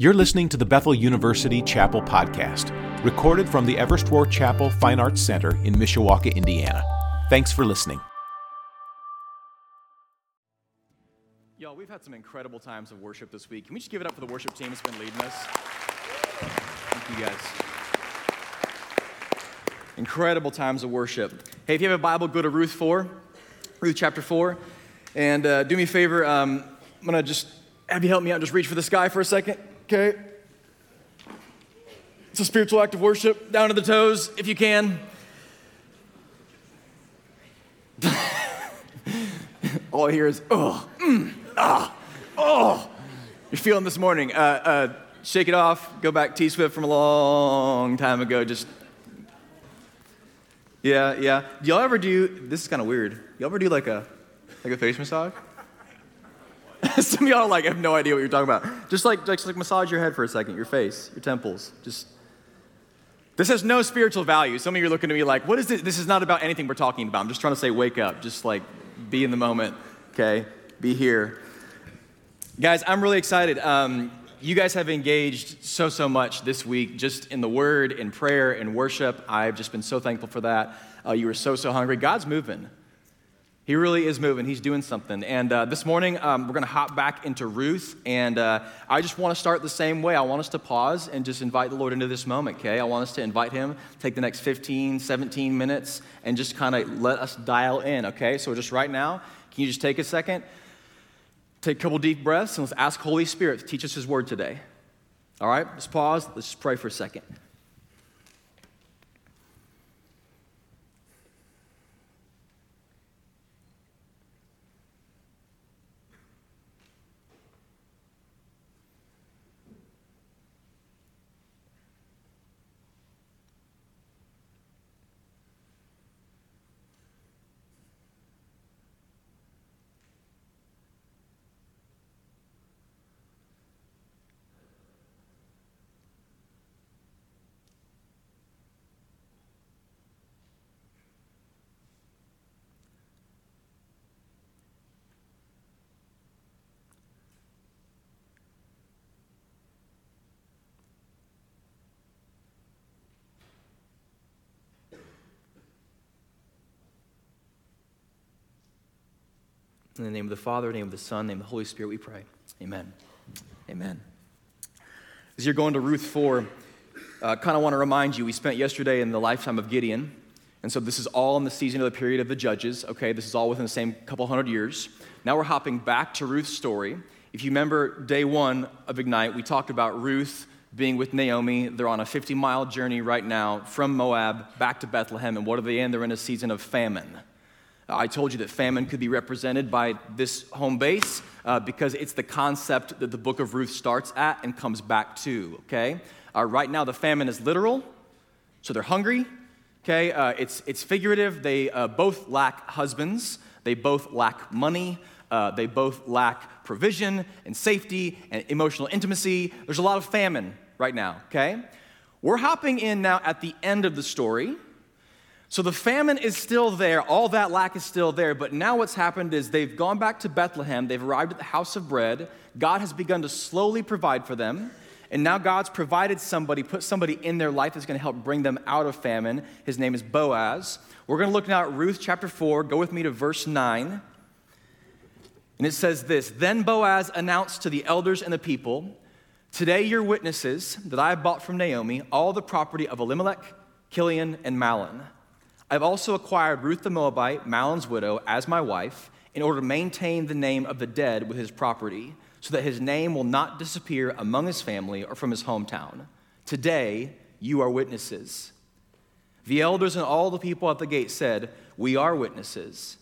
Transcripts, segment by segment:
You're listening to the Bethel University Chapel podcast, recorded from the Everest Rohrer Chapel Fine Arts Center in Mishawaka, Indiana. Thanks for listening. Y'all, we've had some incredible times of worship this week. Can we just give it up for the worship team that's been leading us? Thank you guys. Incredible times of worship. Hey, if you have a Bible, go to Ruth 4, Ruth chapter 4. And uh, do me a favor, um, I'm going to just have you help me out and just reach for the sky for a second, okay? It's a spiritual act of worship, down to the toes if you can. All I hear is, oh, mm, ah, oh. You're feeling this morning. Uh, uh, shake it off, go back T Swift from a long time ago. Just, yeah, yeah. Do y'all ever do, this is kind of weird. Y'all ever do like a, like a face massage? Some of y'all like have no idea what you're talking about. Just like, just like massage your head for a second, your face, your temples. Just this has no spiritual value. Some of you are looking at me like, what is this? This is not about anything we're talking about. I'm just trying to say, wake up. Just like be in the moment, okay? Be here. Guys, I'm really excited. Um, you guys have engaged so, so much this week just in the word, in prayer, in worship. I've just been so thankful for that. Uh, you were so, so hungry. God's moving. He really is moving. He's doing something. And uh, this morning, um, we're going to hop back into Ruth. And uh, I just want to start the same way. I want us to pause and just invite the Lord into this moment, okay? I want us to invite Him, take the next 15, 17 minutes, and just kind of let us dial in, okay? So, just right now, can you just take a second, take a couple deep breaths, and let's ask Holy Spirit to teach us His word today. All right? Let's pause. Let's pray for a second. In the name of the Father, in the name of the Son, in the name of the Holy Spirit, we pray. Amen. Amen. As you're going to Ruth 4, uh, kind of want to remind you, we spent yesterday in the lifetime of Gideon. And so this is all in the season of the period of the judges, okay? This is all within the same couple hundred years. Now we're hopping back to Ruth's story. If you remember day one of Ignite, we talked about Ruth being with Naomi. They're on a 50 mile journey right now from Moab back to Bethlehem. And what are they in? They're in a season of famine. I told you that famine could be represented by this home base uh, because it's the concept that the book of Ruth starts at and comes back to, okay? Uh, right now, the famine is literal, so they're hungry, okay? Uh, it's, it's figurative. They uh, both lack husbands, they both lack money, uh, they both lack provision and safety and emotional intimacy. There's a lot of famine right now, okay? We're hopping in now at the end of the story. So the famine is still there, all that lack is still there, but now what's happened is they've gone back to Bethlehem, they've arrived at the house of bread. God has begun to slowly provide for them, and now God's provided somebody, put somebody in their life that's going to help bring them out of famine. His name is Boaz. We're going to look now at Ruth chapter 4. Go with me to verse 9. And it says this Then Boaz announced to the elders and the people, Today you're witnesses that I have bought from Naomi all the property of Elimelech, Kilion, and Mahlon. I've also acquired Ruth the Moabite, Mahlon's widow, as my wife, in order to maintain the name of the dead with his property, so that his name will not disappear among his family or from his hometown. Today, you are witnesses. The elders and all the people at the gate said, We are witnesses.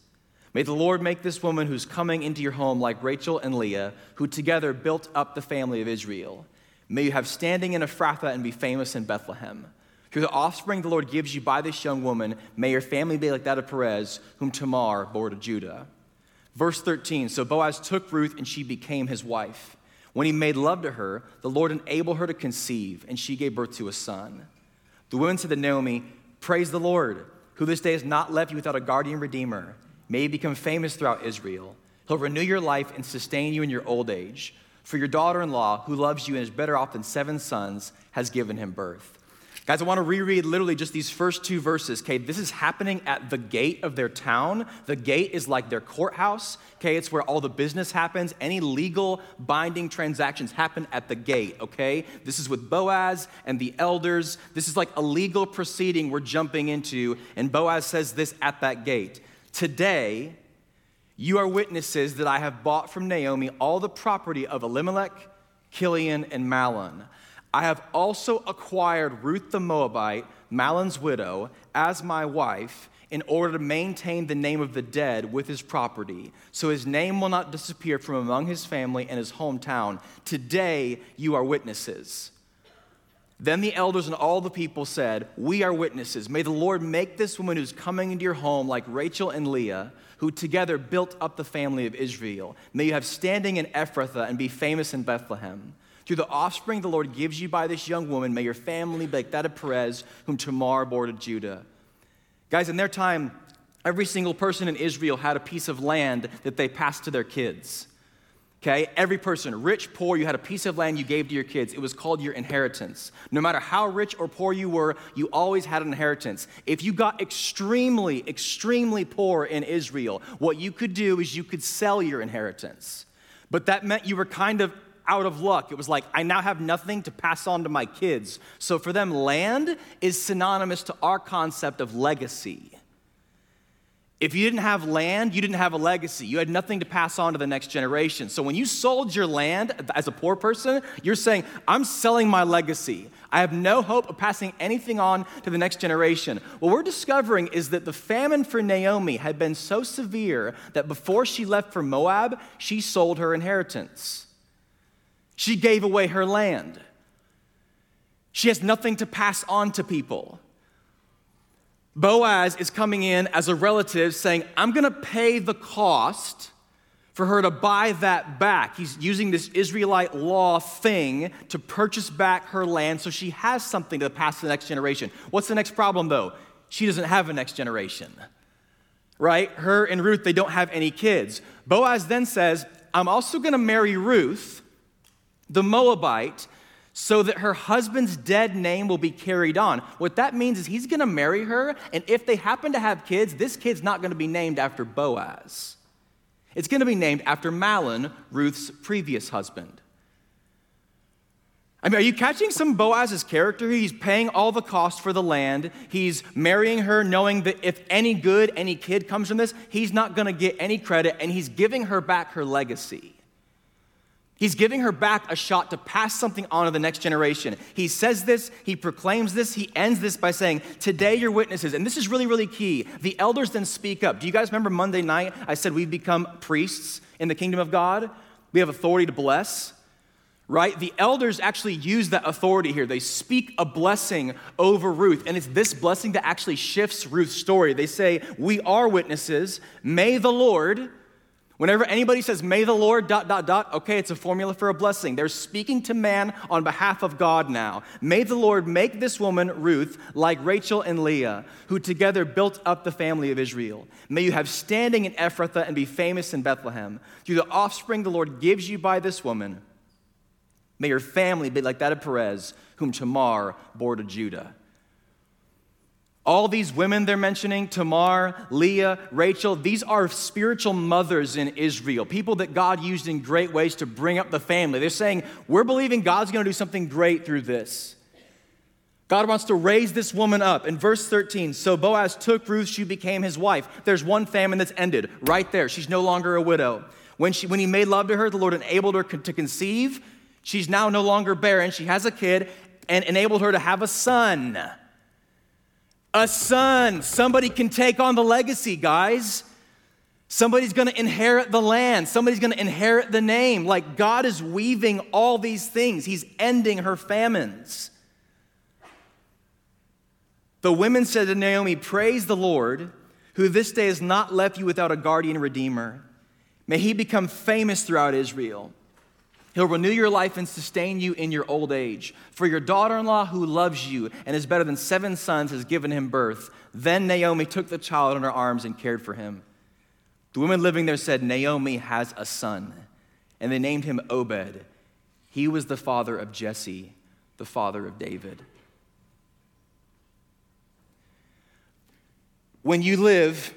May the Lord make this woman who's coming into your home like Rachel and Leah, who together built up the family of Israel. May you have standing in Ephrathah and be famous in Bethlehem. Through the offspring the Lord gives you by this young woman, may your family be like that of Perez, whom Tamar bore to Judah. Verse 13 So Boaz took Ruth, and she became his wife. When he made love to her, the Lord enabled her to conceive, and she gave birth to a son. The women said to Naomi, Praise the Lord, who this day has not left you without a guardian redeemer. May he become famous throughout Israel. He'll renew your life and sustain you in your old age. for your daughter in law, who loves you and is better off than seven sons, has given him birth. Guys, I want to reread literally just these first two verses. Okay, this is happening at the gate of their town. The gate is like their courthouse. Okay, it's where all the business happens. Any legal binding transactions happen at the gate. Okay, this is with Boaz and the elders. This is like a legal proceeding we're jumping into. And Boaz says this at that gate Today, you are witnesses that I have bought from Naomi all the property of Elimelech, Kilion, and Mahlon. I have also acquired Ruth the Moabite, Mahlon's widow, as my wife in order to maintain the name of the dead with his property, so his name will not disappear from among his family and his hometown. Today you are witnesses. Then the elders and all the people said, We are witnesses. May the Lord make this woman who's coming into your home like Rachel and Leah, who together built up the family of Israel. May you have standing in Ephrathah and be famous in Bethlehem. Through the offspring the Lord gives you by this young woman, may your family be like that of Perez, whom Tamar bore to Judah. Guys, in their time, every single person in Israel had a piece of land that they passed to their kids. Okay, every person, rich, poor, you had a piece of land you gave to your kids. It was called your inheritance. No matter how rich or poor you were, you always had an inheritance. If you got extremely, extremely poor in Israel, what you could do is you could sell your inheritance. But that meant you were kind of out of luck. It was like, I now have nothing to pass on to my kids. So for them, land is synonymous to our concept of legacy. If you didn't have land, you didn't have a legacy. You had nothing to pass on to the next generation. So when you sold your land as a poor person, you're saying, I'm selling my legacy. I have no hope of passing anything on to the next generation. What we're discovering is that the famine for Naomi had been so severe that before she left for Moab, she sold her inheritance. She gave away her land. She has nothing to pass on to people. Boaz is coming in as a relative saying, I'm going to pay the cost for her to buy that back. He's using this Israelite law thing to purchase back her land so she has something to pass to the next generation. What's the next problem, though? She doesn't have a next generation, right? Her and Ruth, they don't have any kids. Boaz then says, I'm also going to marry Ruth the Moabite, so that her husband's dead name will be carried on. What that means is he's going to marry her, and if they happen to have kids, this kid's not going to be named after Boaz. It's going to be named after Mahlon, Ruth's previous husband. I mean, are you catching some Boaz's character? He's paying all the cost for the land. He's marrying her, knowing that if any good, any kid comes from this, he's not going to get any credit, and he's giving her back her legacy. He's giving her back a shot to pass something on to the next generation. He says this, he proclaims this, he ends this by saying, Today you're witnesses. And this is really, really key. The elders then speak up. Do you guys remember Monday night? I said we've become priests in the kingdom of God, we have authority to bless. Right? The elders actually use that authority here. They speak a blessing over Ruth, and it's this blessing that actually shifts Ruth's story. They say, We are witnesses. May the Lord, Whenever anybody says, may the Lord, dot, dot, dot, okay, it's a formula for a blessing. They're speaking to man on behalf of God now. May the Lord make this woman, Ruth, like Rachel and Leah, who together built up the family of Israel. May you have standing in Ephrathah and be famous in Bethlehem. Through the offspring the Lord gives you by this woman, may your family be like that of Perez, whom Tamar bore to Judah. All these women they're mentioning, Tamar, Leah, Rachel, these are spiritual mothers in Israel, people that God used in great ways to bring up the family. They're saying, We're believing God's going to do something great through this. God wants to raise this woman up. In verse 13, so Boaz took Ruth, she became his wife. There's one famine that's ended right there. She's no longer a widow. When, she, when he made love to her, the Lord enabled her to conceive. She's now no longer barren. She has a kid and enabled her to have a son a son. Somebody can take on the legacy, guys. Somebody's going to inherit the land. Somebody's going to inherit the name. Like God is weaving all these things, He's ending her famines. The women said to Naomi, Praise the Lord, who this day has not left you without a guardian redeemer. May he become famous throughout Israel. He'll renew your life and sustain you in your old age. For your daughter in law, who loves you and is better than seven sons, has given him birth. Then Naomi took the child in her arms and cared for him. The women living there said, Naomi has a son. And they named him Obed. He was the father of Jesse, the father of David. When you live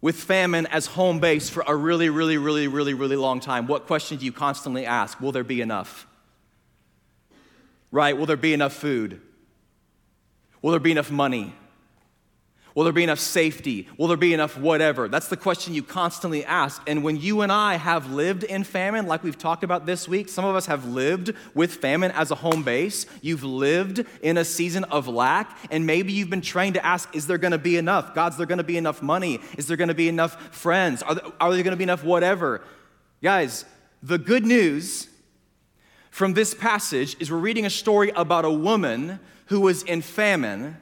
with famine as home base for a really, really, really, really, really long time, what question do you constantly ask? Will there be enough? Right? Will there be enough food? Will there be enough money? Will there be enough safety? Will there be enough whatever? That's the question you constantly ask. And when you and I have lived in famine, like we've talked about this week, some of us have lived with famine as a home base. You've lived in a season of lack, and maybe you've been trained to ask, is there gonna be enough? God's there gonna be enough money? Is there gonna be enough friends? Are there, are there gonna be enough whatever? Guys, the good news from this passage is we're reading a story about a woman who was in famine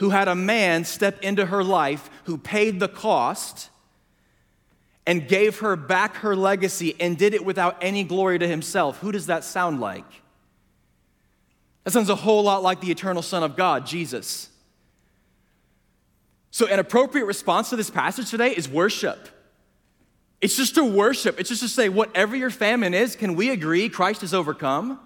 who had a man step into her life who paid the cost and gave her back her legacy and did it without any glory to himself. Who does that sound like? That sounds a whole lot like the eternal Son of God, Jesus. So, an appropriate response to this passage today is worship. It's just to worship. It's just to say, whatever your famine is, can we agree Christ has overcome?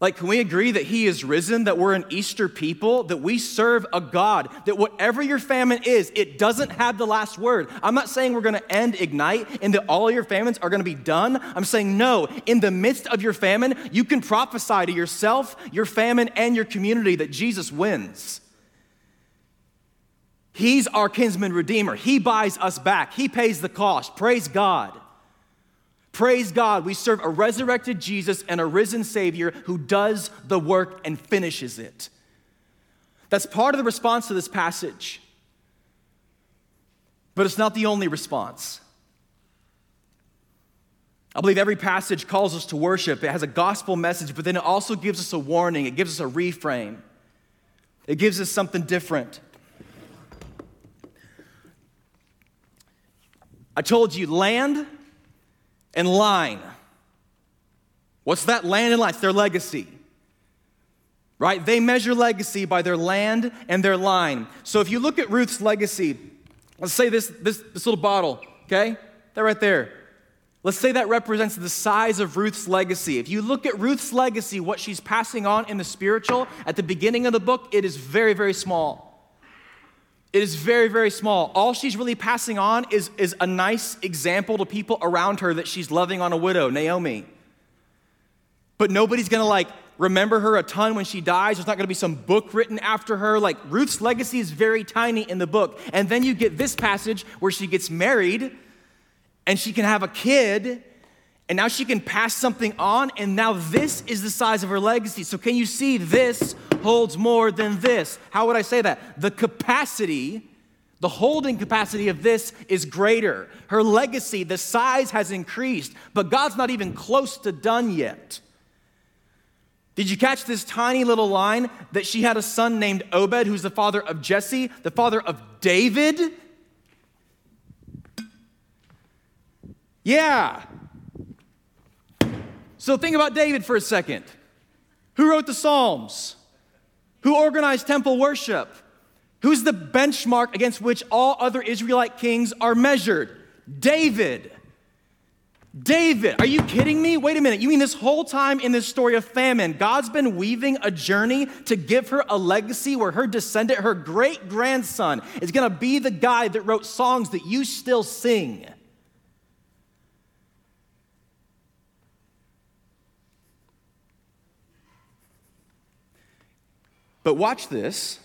Like, can we agree that He is risen, that we're an Easter people, that we serve a God, that whatever your famine is, it doesn't have the last word? I'm not saying we're gonna end Ignite and that all your famines are gonna be done. I'm saying, no, in the midst of your famine, you can prophesy to yourself, your famine, and your community that Jesus wins. He's our kinsman redeemer. He buys us back, He pays the cost. Praise God. Praise God, we serve a resurrected Jesus and a risen Savior who does the work and finishes it. That's part of the response to this passage. But it's not the only response. I believe every passage calls us to worship. It has a gospel message, but then it also gives us a warning, it gives us a reframe, it gives us something different. I told you, land and line. What's that land and line? It's their legacy. Right? They measure legacy by their land and their line. So if you look at Ruth's legacy, let's say this, this, this little bottle, okay? That right there. Let's say that represents the size of Ruth's legacy. If you look at Ruth's legacy, what she's passing on in the spiritual, at the beginning of the book, it is very, very small. It is very, very small. All she's really passing on is, is a nice example to people around her that she's loving on a widow, Naomi. But nobody's gonna like remember her a ton when she dies. There's not gonna be some book written after her. Like Ruth's legacy is very tiny in the book. And then you get this passage where she gets married and she can have a kid and now she can pass something on, and now this is the size of her legacy. So, can you see this holds more than this? How would I say that? The capacity, the holding capacity of this is greater. Her legacy, the size has increased, but God's not even close to done yet. Did you catch this tiny little line that she had a son named Obed, who's the father of Jesse, the father of David? Yeah, so think about David for a second. Who wrote the Psalms? Who organized temple worship? Who's the benchmark against which all other Israelite kings are measured? David. David, are you kidding me? Wait a minute. You mean this whole time in this story of famine, God's been weaving a journey to give her a legacy where her descendant, her great grandson, is gonna be the guy that wrote songs that you still sing. But watch this.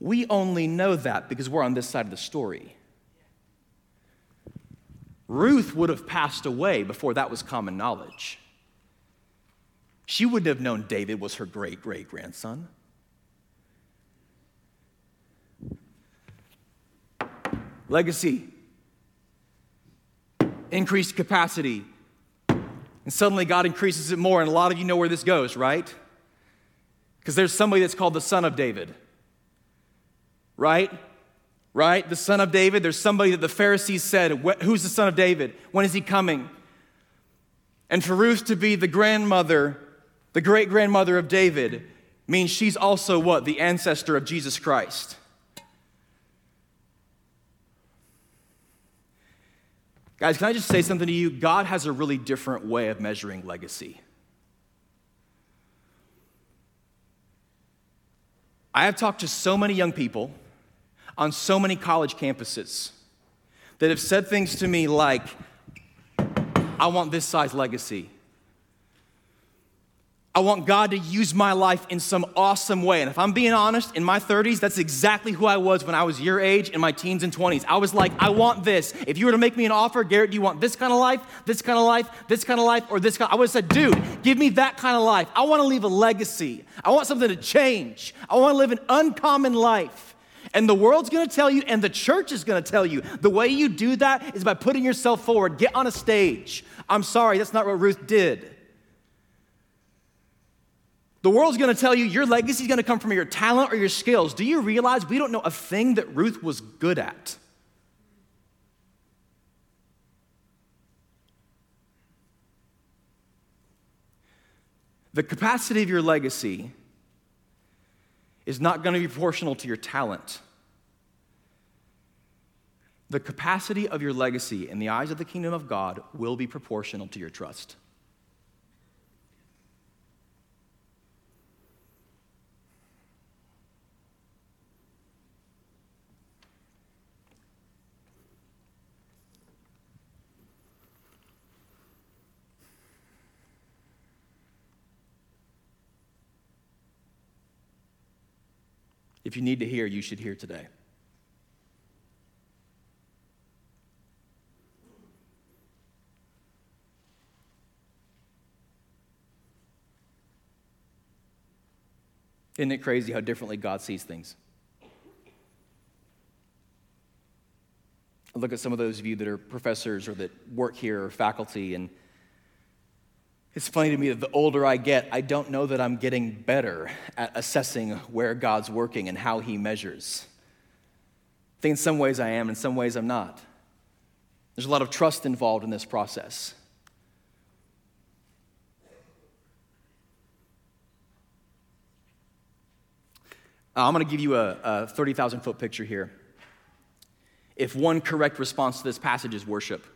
We only know that because we're on this side of the story. Ruth would have passed away before that was common knowledge. She wouldn't have known David was her great great grandson. Legacy, increased capacity, and suddenly God increases it more. And a lot of you know where this goes, right? Because there's somebody that's called the son of David. Right? Right? The son of David. There's somebody that the Pharisees said, Who's the son of David? When is he coming? And for Ruth to be the grandmother, the great grandmother of David, means she's also what? The ancestor of Jesus Christ. Guys, can I just say something to you? God has a really different way of measuring legacy. I have talked to so many young people on so many college campuses that have said things to me like, I want this size legacy. I want God to use my life in some awesome way. And if I'm being honest, in my 30s, that's exactly who I was when I was your age in my teens and 20s. I was like, I want this. If you were to make me an offer, Garrett, do you want this kind of life, this kind of life, this kind of life, or this kind? I would have said, dude, give me that kind of life. I want to leave a legacy. I want something to change. I want to live an uncommon life. And the world's gonna tell you, and the church is gonna tell you, the way you do that is by putting yourself forward. Get on a stage. I'm sorry, that's not what Ruth did. The world's gonna tell you your legacy is gonna come from your talent or your skills. Do you realize we don't know a thing that Ruth was good at? The capacity of your legacy is not going to be proportional to your talent. The capacity of your legacy in the eyes of the kingdom of God will be proportional to your trust. If you need to hear, you should hear today. Isn't it crazy how differently God sees things? I look at some of those of you that are professors or that work here or faculty, and it's funny to me that the older I get, I don't know that I'm getting better at assessing where God's working and how He measures. I think in some ways I am, in some ways I'm not. There's a lot of trust involved in this process. Uh, I'm going to give you a, a 30,000 foot picture here. If one correct response to this passage is worship,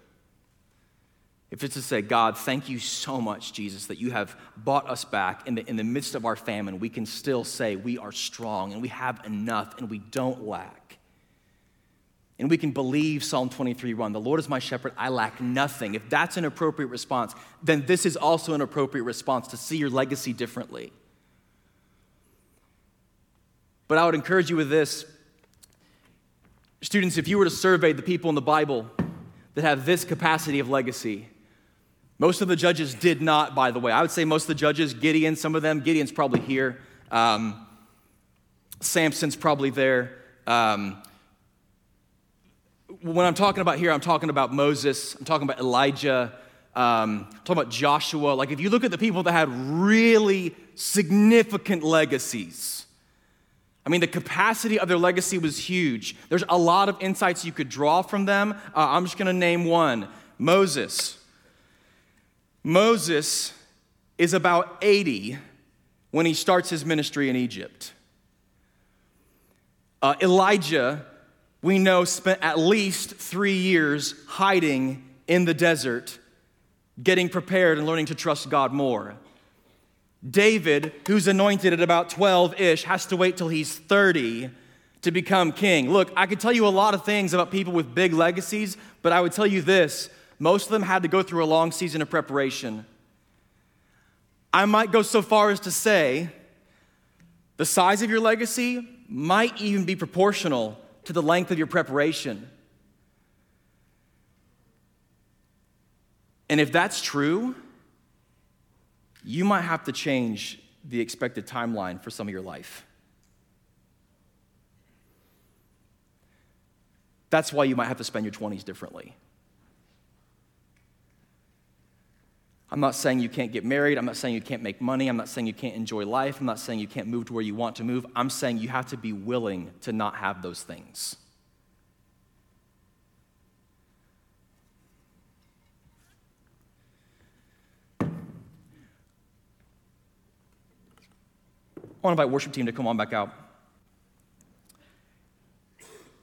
if it's to say, God, thank you so much, Jesus, that you have bought us back in the, in the midst of our famine, we can still say we are strong and we have enough and we don't lack. And we can believe Psalm 23 1 The Lord is my shepherd, I lack nothing. If that's an appropriate response, then this is also an appropriate response to see your legacy differently. But I would encourage you with this. Students, if you were to survey the people in the Bible that have this capacity of legacy, most of the judges did not, by the way. I would say most of the judges, Gideon, some of them, Gideon's probably here. Um, Samson's probably there. Um, when I'm talking about here, I'm talking about Moses, I'm talking about Elijah, um, I'm talking about Joshua. Like, if you look at the people that had really significant legacies, I mean, the capacity of their legacy was huge. There's a lot of insights you could draw from them. Uh, I'm just going to name one Moses. Moses is about 80 when he starts his ministry in Egypt. Uh, Elijah, we know, spent at least three years hiding in the desert, getting prepared and learning to trust God more. David, who's anointed at about 12 ish, has to wait till he's 30 to become king. Look, I could tell you a lot of things about people with big legacies, but I would tell you this most of them had to go through a long season of preparation. I might go so far as to say the size of your legacy might even be proportional to the length of your preparation. And if that's true, you might have to change the expected timeline for some of your life. That's why you might have to spend your 20s differently. I'm not saying you can't get married. I'm not saying you can't make money. I'm not saying you can't enjoy life. I'm not saying you can't move to where you want to move. I'm saying you have to be willing to not have those things. I want to invite worship team to come on back out.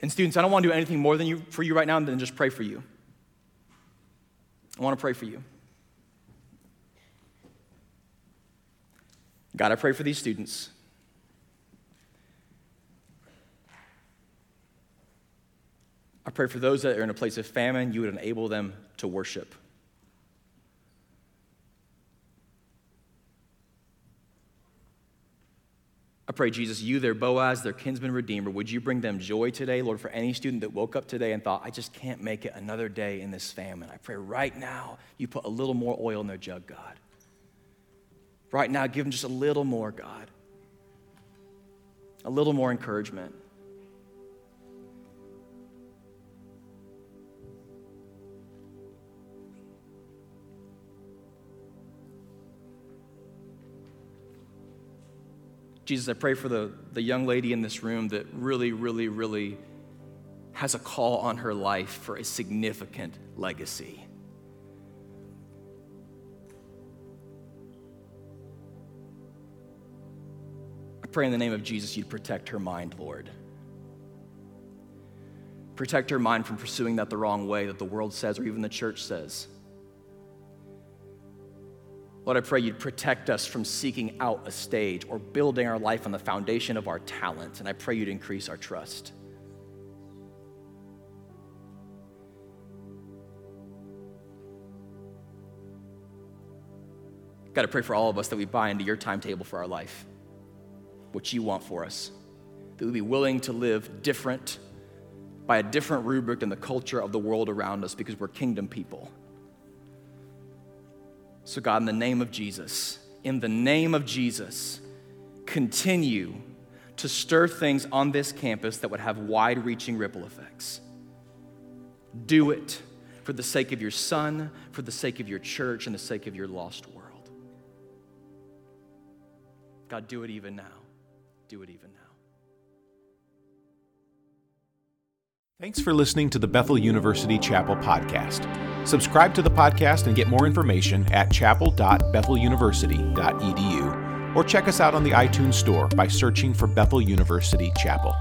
And students, I don't want to do anything more than you for you right now than just pray for you. I want to pray for you. God, I pray for these students. I pray for those that are in a place of famine, you would enable them to worship. I pray, Jesus, you, their Boaz, their kinsman redeemer, would you bring them joy today, Lord, for any student that woke up today and thought, I just can't make it another day in this famine. I pray right now you put a little more oil in their jug, God. Right now, give them just a little more, God. A little more encouragement. Jesus, I pray for the, the young lady in this room that really, really, really has a call on her life for a significant legacy. Pray in the name of Jesus you'd protect her mind, Lord. Protect her mind from pursuing that the wrong way that the world says or even the church says. Lord, I pray you'd protect us from seeking out a stage or building our life on the foundation of our talent. And I pray you'd increase our trust. God, I pray for all of us that we buy into your timetable for our life, what you want for us, that we be willing to live different by a different rubric than the culture of the world around us because we're kingdom people. So, God, in the name of Jesus, in the name of Jesus, continue to stir things on this campus that would have wide reaching ripple effects. Do it for the sake of your son, for the sake of your church, and the sake of your lost world. God, do it even now. Do it even now. Thanks for listening to the Bethel University Chapel podcast. Subscribe to the podcast and get more information at chapel.betheluniversity.edu or check us out on the iTunes Store by searching for Bethel University Chapel.